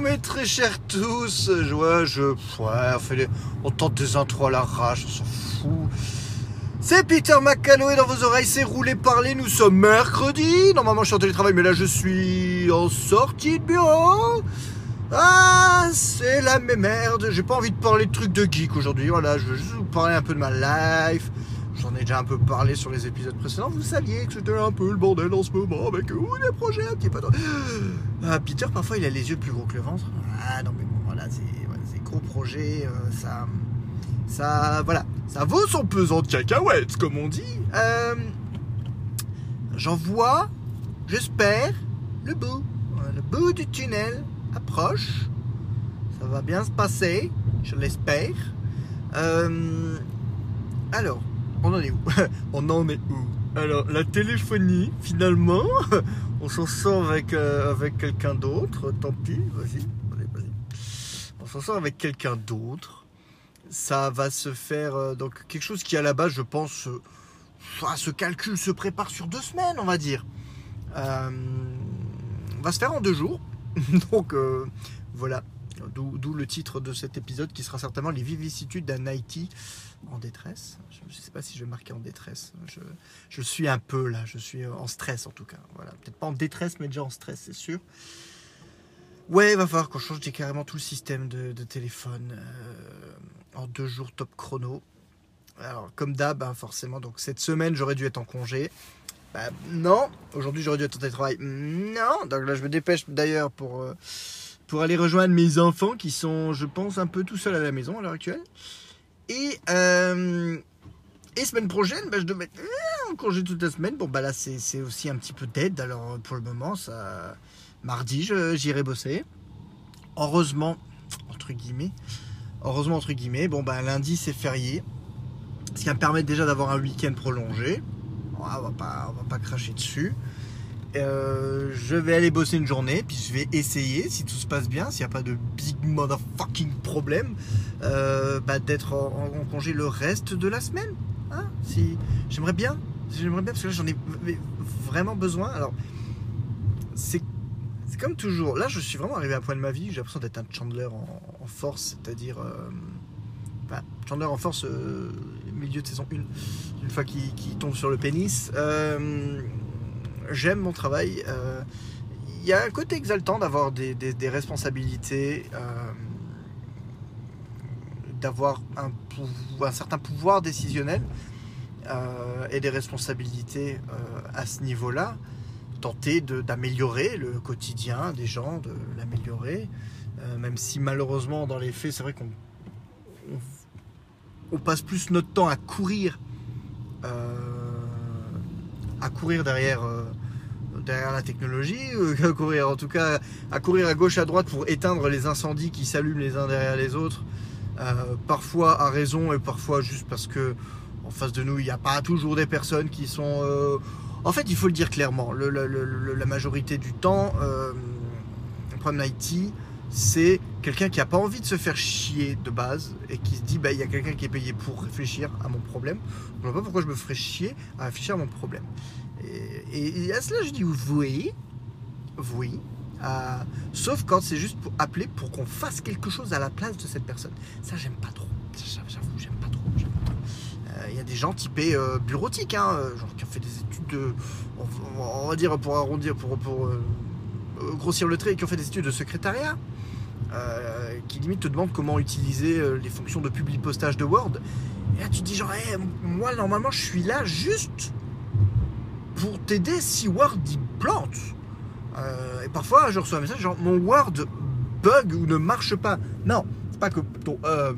Mes très chers tous. Ouais, je, ouais, on, fait on tente des intros à l'arrache, on s'en fout. C'est Peter McCalloway dans vos oreilles, c'est roulé parler. Nous sommes mercredi. Normalement, je suis en télétravail, mais là, je suis en sortie de bureau. Ah, c'est la merde. J'ai pas envie de parler de trucs de geek aujourd'hui. Voilà, je veux juste vous parler un peu de ma life. J'en ai déjà un peu parlé sur les épisodes précédents. Vous saviez que c'était un peu le bordel en ce moment avec euh, des projets un petit peu. Ah, Peter, parfois, il a les yeux plus gros que le ventre. Ah non, mais bon, voilà, c'est gros projet. euh, ça, ça, voilà, ça vaut son pesant de cacahuètes, comme on dit. Euh, J'en vois, j'espère, le bout. Euh, Le bout du tunnel approche. Ça va bien se passer, je l'espère. Euh, alors, on en est où On en est où Alors, la téléphonie, finalement, on s'en sort avec, euh, avec quelqu'un d'autre. Tant pis, vas-y, vas-y. On s'en sort avec quelqu'un d'autre. Ça va se faire, euh, donc, quelque chose qui, à la base, je pense, euh, ah, ce calcul se prépare sur deux semaines, on va dire. Euh, va se faire en deux jours. donc, voilà. D'où le titre de cet épisode qui sera certainement les vicissitudes d'un IT en détresse. Je ne sais pas si je vais marquer en détresse. Je, je suis un peu là, je suis en stress en tout cas. Voilà, peut-être pas en détresse, mais déjà en stress, c'est sûr. Ouais, il va falloir qu'on change carrément tout le système de, téléphone euh, en deux jours top chrono. Alors, comme d'hab, hein, forcément, donc cette semaine j'aurais dû être en congé. Bah, non, aujourd'hui j'aurais dû être en télétravail. Non, donc là je me dépêche d'ailleurs pour, euh, pour aller rejoindre mes enfants qui sont, je pense, un peu tout seuls à la maison à l'heure actuelle. Et, euh, et semaine prochaine, bah, je devais être euh, en congé toute la semaine. Bon, bah là, c'est aussi un petit peu d'aide. Alors, pour le moment, ça, mardi, j'irai bosser. Heureusement, entre guillemets, heureusement, entre guillemets, bon, bah lundi, c'est férié. Ce qui va me permettre déjà d'avoir un week-end prolongé. On va on va pas cracher dessus. Euh, je vais aller bosser une journée, puis je vais essayer, si tout se passe bien, s'il n'y a pas de big motherfucking problème, euh, bah, d'être en, congé le reste de la semaine. Hein si, j'aimerais bien, j'aimerais bien, parce que là j'en ai vraiment besoin. Alors, c'est comme toujours. Là, je suis vraiment arrivé à un point de ma vie j'ai l'impression d'être un Chandler en, force, c'est-à-dire. euh, Chandler en force, milieu de saison 1, une fois qu'il tombe sur le pénis. J'aime mon travail. euh, Il y a un côté exaltant d'avoir des, responsabilités, euh, d'avoir un, certain pouvoir décisionnel euh, et des responsabilités à ce niveau-là tenter d'améliorer le quotidien des gens, de l'améliorer, même si malheureusement dans les faits c'est vrai qu'on on, on passe plus notre temps à courir, à courir derrière, derrière la technologie, euh, à courir en tout cas à courir à gauche à droite pour éteindre les incendies qui s'allument les uns derrière les autres, euh, parfois à raison et parfois juste parce que en face de nous il n'y a pas toujours des personnes qui sont euh, en fait, il faut le dire clairement, la majorité du temps, euh, le problème d'IT, c'est quelqu'un qui n'a pas envie de se faire chier de base et qui se dit, bah, il y a quelqu'un qui est payé pour réfléchir à mon problème. Je ne vois pas pourquoi je me ferais chier à réfléchir à mon problème. Et, à cela, je dis oui, oui. euh, sauf quand c'est juste pour appeler pour qu'on fasse quelque chose à la place de cette personne. Ça, j'aime pas trop. J'avoue, j'aime pas trop. trop. Euh, Il y a des gens typés euh, bureautiques, hein, genre qui ont fait des études de, on, va dire pour arrondir, pour, grossir le trait, qui ont fait des études de secrétariat, qui limite te demandent comment utiliser les fonctions de public postage de Word. Et là tu te dis genre, Eh, moi normalement je suis là juste pour t'aider si Word il plante. Euh, et parfois je reçois un message genre mon Word bug ou ne marche pas. Non, c'est pas que ton, euh,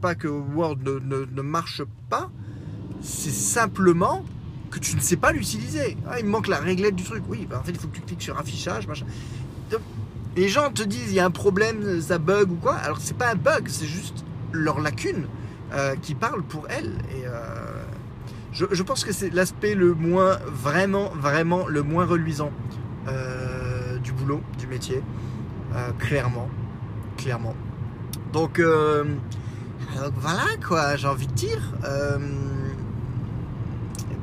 pas que Word ne, marche pas, c'est simplement que tu ne sais pas l'utiliser. Ah, il me manque la réglette du truc. Oui, bah, en fait il faut que tu cliques sur affichage, machin. Les gens te disent il y a un problème, ça bug ou quoi. Alors c'est pas un bug, c'est juste leur lacune euh, qui parle pour elles. Je, pense que c'est l'aspect le moins vraiment, vraiment le moins reluisant euh, du boulot, du métier. Euh, clairement, clairement. Donc, euh, donc voilà quoi, j'ai envie de dire.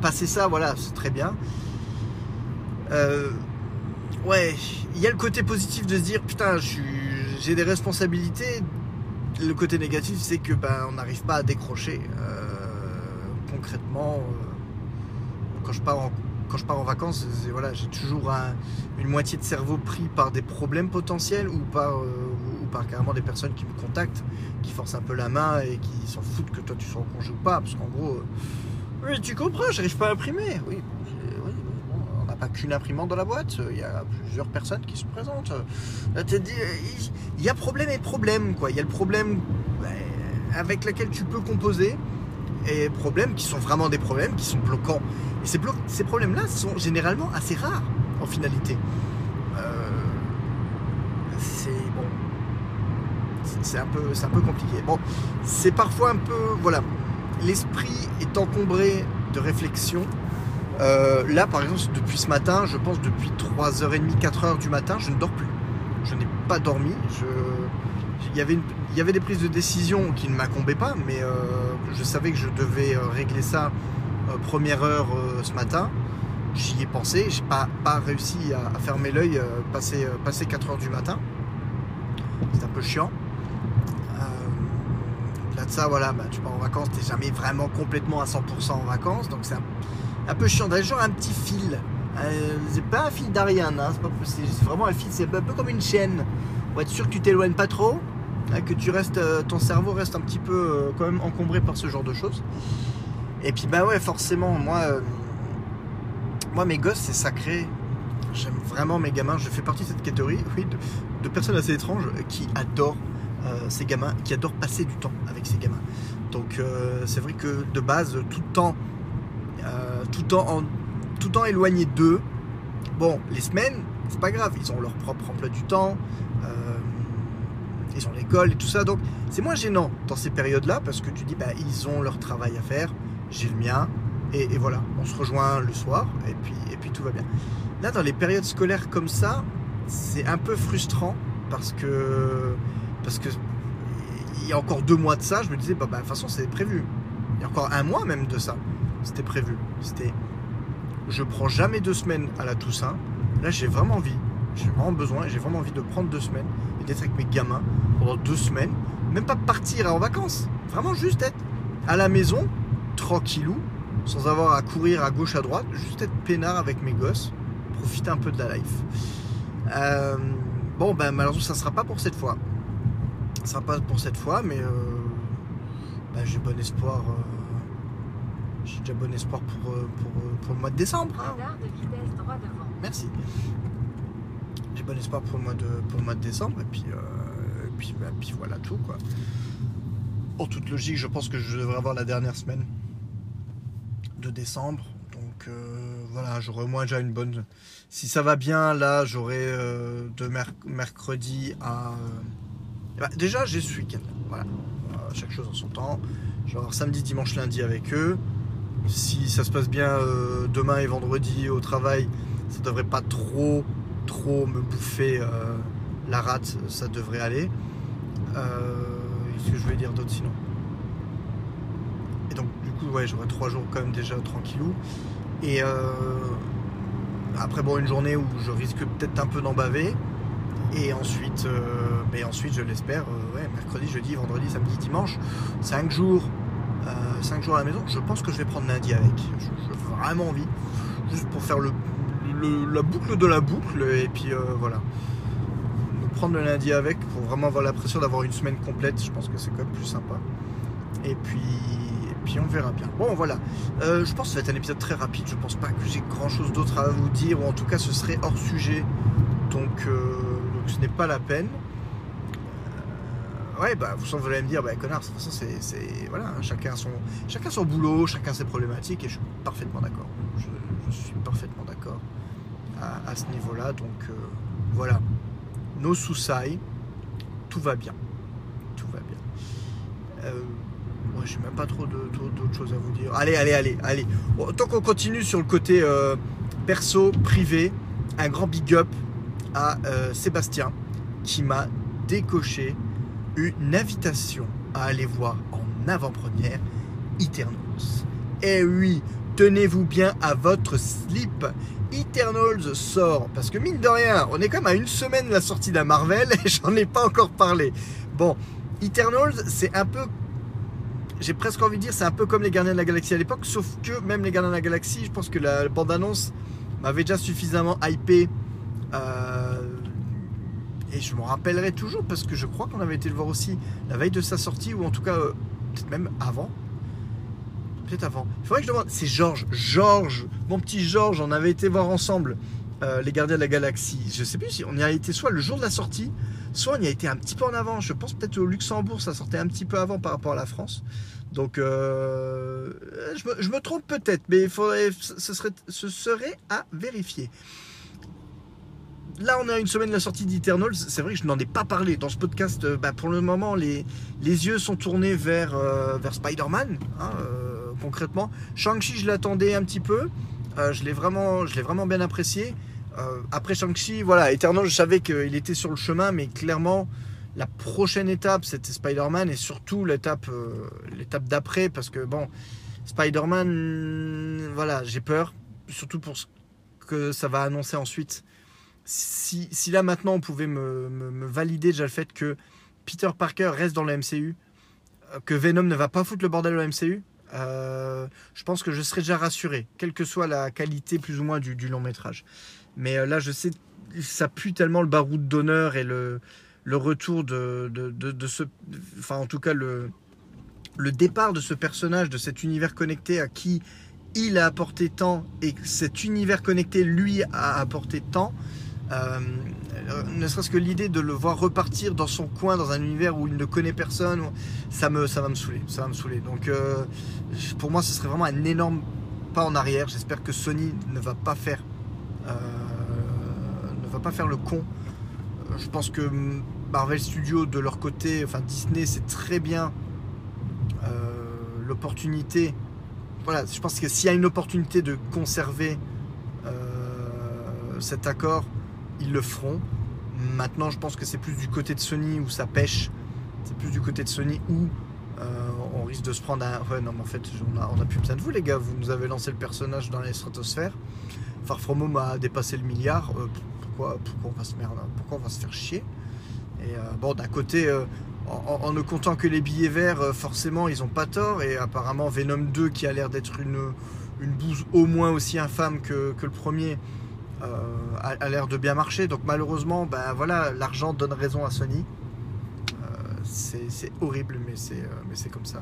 Passer ça, voilà, c'est très bien. Ouais, il y a le côté positif de se dire putain, j'ai des responsabilités. Le côté négatif, c'est que ben, on n'arrive pas à décrocher. Concrètement, euh, quand je pars en quand je vacances, voilà, j'ai toujours un- une moitié de cerveau pris par des problèmes potentiels ou par, euh, ou par carrément des personnes qui me contactent, qui forcent un peu la main et qui s'en foutent que toi tu sois en congé ou pas. Parce qu'en gros, euh, oui, tu comprends, j'arrive pas à imprimer. Oui, on n'a pas qu'une imprimante dans la boîte, il y a plusieurs personnes qui se présentent. Il y a problème et problème, quoi. Il y a le problème avec lequel tu peux composer et problèmes qui sont vraiment des problèmes qui sont bloquants. Et ces, blo- ces problèmes-là sont généralement assez rares en finalité. Euh, c'est bon, c'est- un peu, un peu compliqué. Bon, c'est parfois un peu, voilà, l'esprit est encombré de réflexion. Euh, là, par exemple, depuis ce matin, je pense depuis 3h30, 4h du matin, je ne dors plus. Je n'ai pas dormi. Je... Il, y avait des prises de décision qui ne m'incombaient pas, mais euh, je savais que je devais euh, régler ça euh, première heure ce matin. J'y ai pensé, j'ai pas, pas réussi à, fermer l'œil passé, passé 4 heures du matin. C'est un peu chiant. Là de ça, voilà, bah, tu pars en vacances, t'es jamais vraiment complètement à 100% en vacances, donc c'est un, peu chiant. D'ailleurs, un petit fil. C'est pas un fil d'Ariane, hein, c'est vraiment un fil, c'est un peu comme une chaîne. Pour être sûr que tu t'éloignes pas trop, que tu restes, euh, ton cerveau reste un petit peu euh, quand même encombré par ce genre de choses. Et puis bah ouais, forcément, moi, euh, moi mes gosses c'est sacré. J'aime vraiment mes gamins. Je fais partie de cette catégorie, oui, de, personnes assez étranges qui adorent euh, ces gamins, qui adorent passer du temps avec ces gamins. Donc euh, c'est vrai que de base, tout le temps, euh, tout temps, en, tout temps éloigné d'eux. Bon, les semaines, c'est pas grave, ils ont leur propre emploi du temps. Ils ont l'école et tout ça, donc c'est moins gênant dans ces périodes-là parce que tu dis bah ils ont leur travail à faire, j'ai le mien, et, et voilà, on se rejoint le soir et puis, et puis tout va bien. Là, dans les périodes scolaires comme ça, c'est un peu frustrant parce que parce que il y a encore deux mois de ça, je me disais bah, bah, de toute façon c'est prévu. Il y a encore un mois même de ça, c'était prévu. C'était je prends jamais deux semaines à la Toussaint. Là, j'ai vraiment envie, j'ai vraiment besoin, j'ai vraiment envie de prendre deux semaines et d'être avec mes gamins pendant deux semaines, même pas partir en vacances, vraiment juste être à la maison, tranquillou, sans avoir à courir à gauche à droite, juste être peinard avec mes gosses, profiter un peu de la life. Euh, bon, ben malheureusement, ça sera pas pour cette fois. Ça sera pas pour cette fois, mais euh, ben, j'ai bon espoir. euh, j'ai déjà bon espoir pour, pour, pour le mois de décembre. hein. Radar de vitesse droit devant. Merci. J'ai bon espoir pour le mois de, pour le mois de décembre et puis, euh, et bah, puis voilà tout quoi. En toute logique, je pense que je devrais avoir la dernière semaine de décembre. Donc euh, voilà, j'aurai au moins déjà une bonne. Si ça va bien, là, j'aurai euh, de merc- mercredi à. bah, déjà, j'ai ce week-end. Voilà. Chaque chose en son temps. Je vais avoir samedi, dimanche, lundi avec eux. Si ça se passe bien demain et vendredi au travail, ça devrait pas trop trop me bouffer euh, la rate, ça devrait aller. Euh, Qu'est-ce que je vais dire d'autre sinon? Et donc du coup ouais j'aurai trois jours quand même déjà tranquillou. Et euh, après bon une journée où je risque peut-être un peu d'en baver. Et ensuite, mais ensuite je l'espère, ouais, mercredi, jeudi, vendredi, samedi, dimanche, 5 jours, 5 jours à la maison. Je pense que je vais prendre lundi avec. J'ai vraiment envie, juste pour faire le, la boucle de la boucle et puis euh, voilà. Me prendre le lundi avec pour vraiment avoir l'impression d'avoir une semaine complète. Je pense que c'est quand même plus sympa. Et puis, puis on verra bien. Bon voilà. Euh, je pense que ça va être un épisode très rapide. Je pense pas que j'ai grand chose d'autre à vous dire ou en tout cas ce serait hors sujet. Donc, euh, ce n'est pas la peine. Ouais, bah vous allez me dire, bah connard, de toute façon c'est, voilà, hein, chacun son, chacun son boulot, chacun ses problématiques et je suis parfaitement d'accord. Je suis parfaitement d'accord à, ce niveau-là. Donc euh, voilà, nos sous-sailles, tout va bien, tout va bien. Euh, moi, j'ai même pas trop d'autres choses à vous dire. Allez, allez, allez, allez. Tant qu'on continue sur le côté euh, perso, privé, un grand big up à euh, Sébastien qui m'a décoché une invitation à aller voir en avant-première Eternos. Et oui, tenez-vous bien à votre slip. Eternals sort, parce que mine de rien, on est même à une semaine de la sortie d'un Marvel et j'en ai pas encore parlé. Bon, Eternals, c'est un peu j'ai presque envie de dire, c'est un peu comme les Gardiens de la Galaxie à l'époque, sauf que même les Gardiens de la Galaxie, je pense que la bande-annonce m'avait déjà suffisamment hypé. Euh, et je m'en rappellerai toujours parce que je crois qu'on avait été le voir aussi la veille de sa sortie, ou en tout cas, euh, peut-être même avant. Peut-être avant. Il faudrait que je demande. C'est Georges. Georges, mon petit Georges, on avait été voir ensemble euh, les Gardiens de la Galaxie. Je sais plus si on y a été soit le jour de la sortie, soit on y a été un petit peu en avant. Je pense peut-être au Luxembourg, ça sortait un petit peu avant par rapport à la France. Donc, euh, je, me, trompe peut-être, mais il faudrait, ce, serait, à vérifier. Là, on a une semaine de la sortie d'Eternals. C'est vrai que je n'en ai pas parlé dans ce podcast. Bah, pour le moment, les, les yeux sont tournés vers, euh, vers Spider-Man, hein, concrètement. Shang-Chi, je l'attendais un petit peu. je l'ai vraiment, vraiment bien apprécié. après Shang-Chi, voilà, Eternals, je savais qu'il était sur le chemin, mais clairement, la prochaine étape, c'était Spider-Man et surtout l'étape euh, l'étape d'après parce que bon, Spider-Man, voilà, j'ai peur, surtout pour ce que ça va annoncer ensuite. Si, là maintenant on pouvait me, valider déjà le fait que Peter Parker reste dans le MCU, euh, que Venom ne va pas foutre le bordel au MCU, euh, je pense que je serais déjà rassuré, quelle que soit la qualité plus ou moins du, long métrage. Mais là, je sais, ça pue tellement le baroud d'honneur et le, retour de, ce. Enfin, en tout cas, le, le départ de ce personnage, de cet univers connecté à qui il a apporté tant et cet univers connecté lui a apporté tant. Euh, ne serait-ce que l'idée de le voir repartir dans son coin, dans un univers où il ne connaît personne, ça, me, ça va me saouler. Ça me saouler. Donc, euh, pour moi, ce serait vraiment un énorme pas en arrière. J'espère que Sony ne va pas faire, euh, ne va pas faire le con je pense que Marvel Studios, de leur côté, enfin Disney, c'est très bien euh, l'opportunité. Voilà, je pense que s'il y a une opportunité de conserver euh, cet accord, ils le feront. Maintenant, je pense que c'est plus du côté de Sony où ça pêche. C'est plus du côté de Sony où euh, on risque de se prendre un. Ouais, non, mais en fait, on a, plus besoin de vous, les gars. Vous nous avez lancé le personnage dans les stratosphères. Far From Home a dépassé le milliard pourquoi, on va se pourquoi on va se faire chier? Et euh, bon, d'un côté, euh, en, ne comptant que les billets verts, euh, forcément, ils ont pas tort. Et apparemment, Venom 2, qui a l'air d'être une, une bouse au moins aussi infâme que, le premier, a, l'air de bien marcher. Donc malheureusement, ben voilà, l'argent donne raison à Sony. c'est horrible, mais c'est comme ça.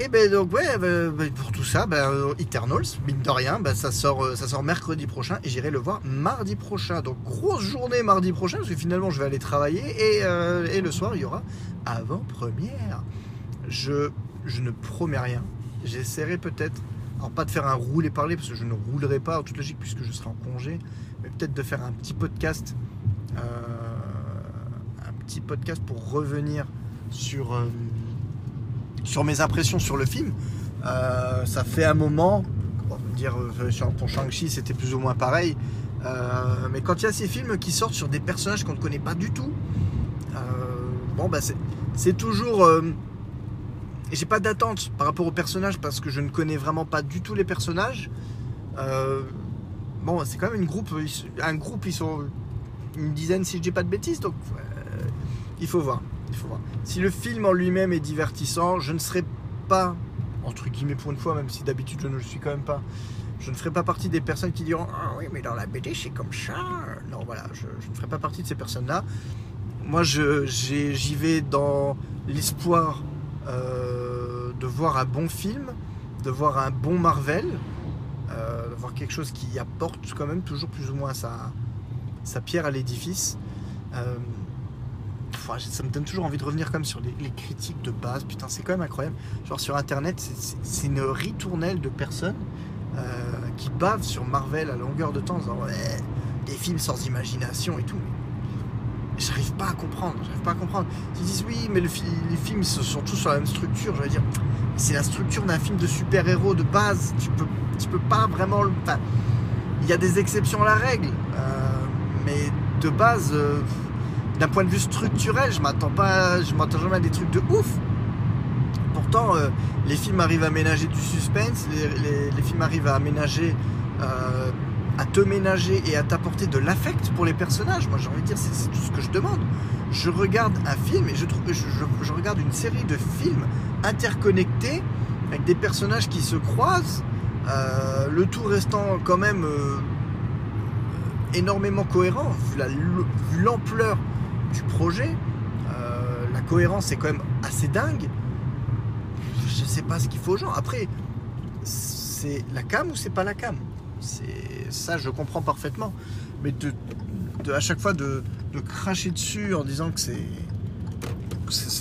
Et ben donc ouais, ben, ben, pour tout ça, ben, euh, Eternals, mine de rien, ben, ça, sort, euh, ça sort mercredi prochain et j'irai le voir mardi prochain. Donc grosse journée mardi prochain, parce que finalement je vais aller travailler et, euh, le soir il y aura avant-première. Je, je ne promets rien. J'essaierai peut-être, alors pas de faire un rouler parler parce que je ne roulerai pas en toute logique puisque je serai en congé, mais peut-être de faire un petit podcast, un petit podcast pour revenir sur sur mes impressions sur le film. Euh, ça fait un moment, dire euh, pour Shang-Chi c'était plus ou moins pareil, euh, mais quand il y a ces films qui sortent sur des personnages qu'on ne connaît pas du tout, bon bah c'est toujours... j'ai pas d'attente par rapport aux personnages parce que je ne connais vraiment pas du tout les personnages. bon, c'est quand même une groupe, un groupe, ils sont une dizaine si je dis pas de bêtises, donc il faut voir. Il faut voir. Si le film en lui-même est divertissant, je ne serai pas, entre guillemets pour une fois, même si d'habitude je ne le suis quand même pas, je ne ferai pas partie des personnes qui diront Ah oui, mais dans la BD c'est comme ça. Non, voilà, je, ne ferai pas partie de ces personnes-là. Moi, j'y vais dans l'espoir euh, de voir un bon film, de voir un bon Marvel, euh, de voir quelque chose qui apporte quand même toujours plus ou moins sa, pierre à l'édifice. Euh, ça me donne toujours envie de revenir comme sur les, critiques de base. Putain, c'est quand même incroyable. Genre sur internet, c'est une ritournelle de personnes euh, qui bavent sur Marvel à longueur de temps en disant ouais, des films sans imagination et tout. J'arrive pas à comprendre, j'arrive pas à comprendre. Ils disent oui, mais les films sont tous sur la même structure. Je veux dire, c'est la structure d'un film de super-héros de base. Tu peux, tu peux pas vraiment. Enfin, il y a des exceptions à la règle, euh, mais de base. Euh, d'un point de vue structurel, je m'attends pas, je m'attends jamais à des trucs de ouf. pourtant, euh, les films arrivent à ménager du suspense, les, les- les films arrivent à ménager, à te ménager et à t'apporter de l'affect pour les personnages. Moi, j'ai envie de dire, c'est tout ce que je demande. Je regarde un film et je, trouve, je, je- regarde une série de films interconnectés avec des personnages qui se croisent, euh, le tout restant quand même euh, énormément cohérent vu la- vu l'ampleur du projet. Euh, la cohérence est quand même assez dingue. Je sais pas ce qu'il faut aux gens. Après, c'est la cam ou c'est pas la cam? C'est ça, je comprends parfaitement. Mais à chaque fois de, cracher dessus en disant que c'est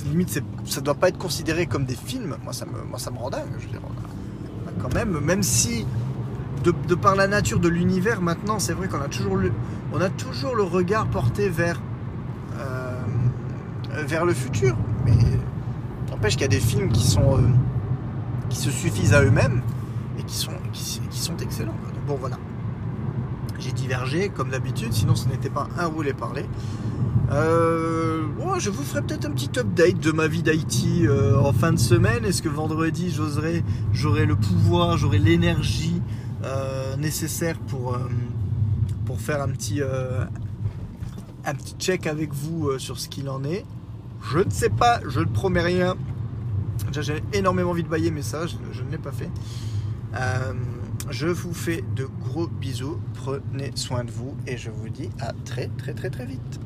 limite, ça doit pas être considéré comme des films. Moi, ça me, moi, ça me rend dingue. Je veux a quand même, même si de, par la nature de l'univers, maintenant, c'est vrai qu'on a toujours le, on a toujours le regard porté vers euh, le futur. Mais n'empêche qu'il y a des films qui sont euh, qui se suffisent à eux-mêmes et qui sont qui, sont excellents. Bon, voilà. J'ai divergé comme d'habitude, sinon ce n'était pas un roulé parler. Euh, bon, je vous ferai peut-être un petit update de ma vie d'Haïti euh, en fin de semaine. Est-ce que vendredi j'oserai, j'aurai le pouvoir, j'aurai l'énergie euh, nécessaire pour, pour faire un petit, un petit check avec vous sur ce qu'il en est? Je ne sais pas, je ne promets rien. J'ai énormément envie de bailler, mais ça, je ne l'ai pas fait. Je vous fais de gros bisous, prenez soin de vous et je vous dis à très très très très vite.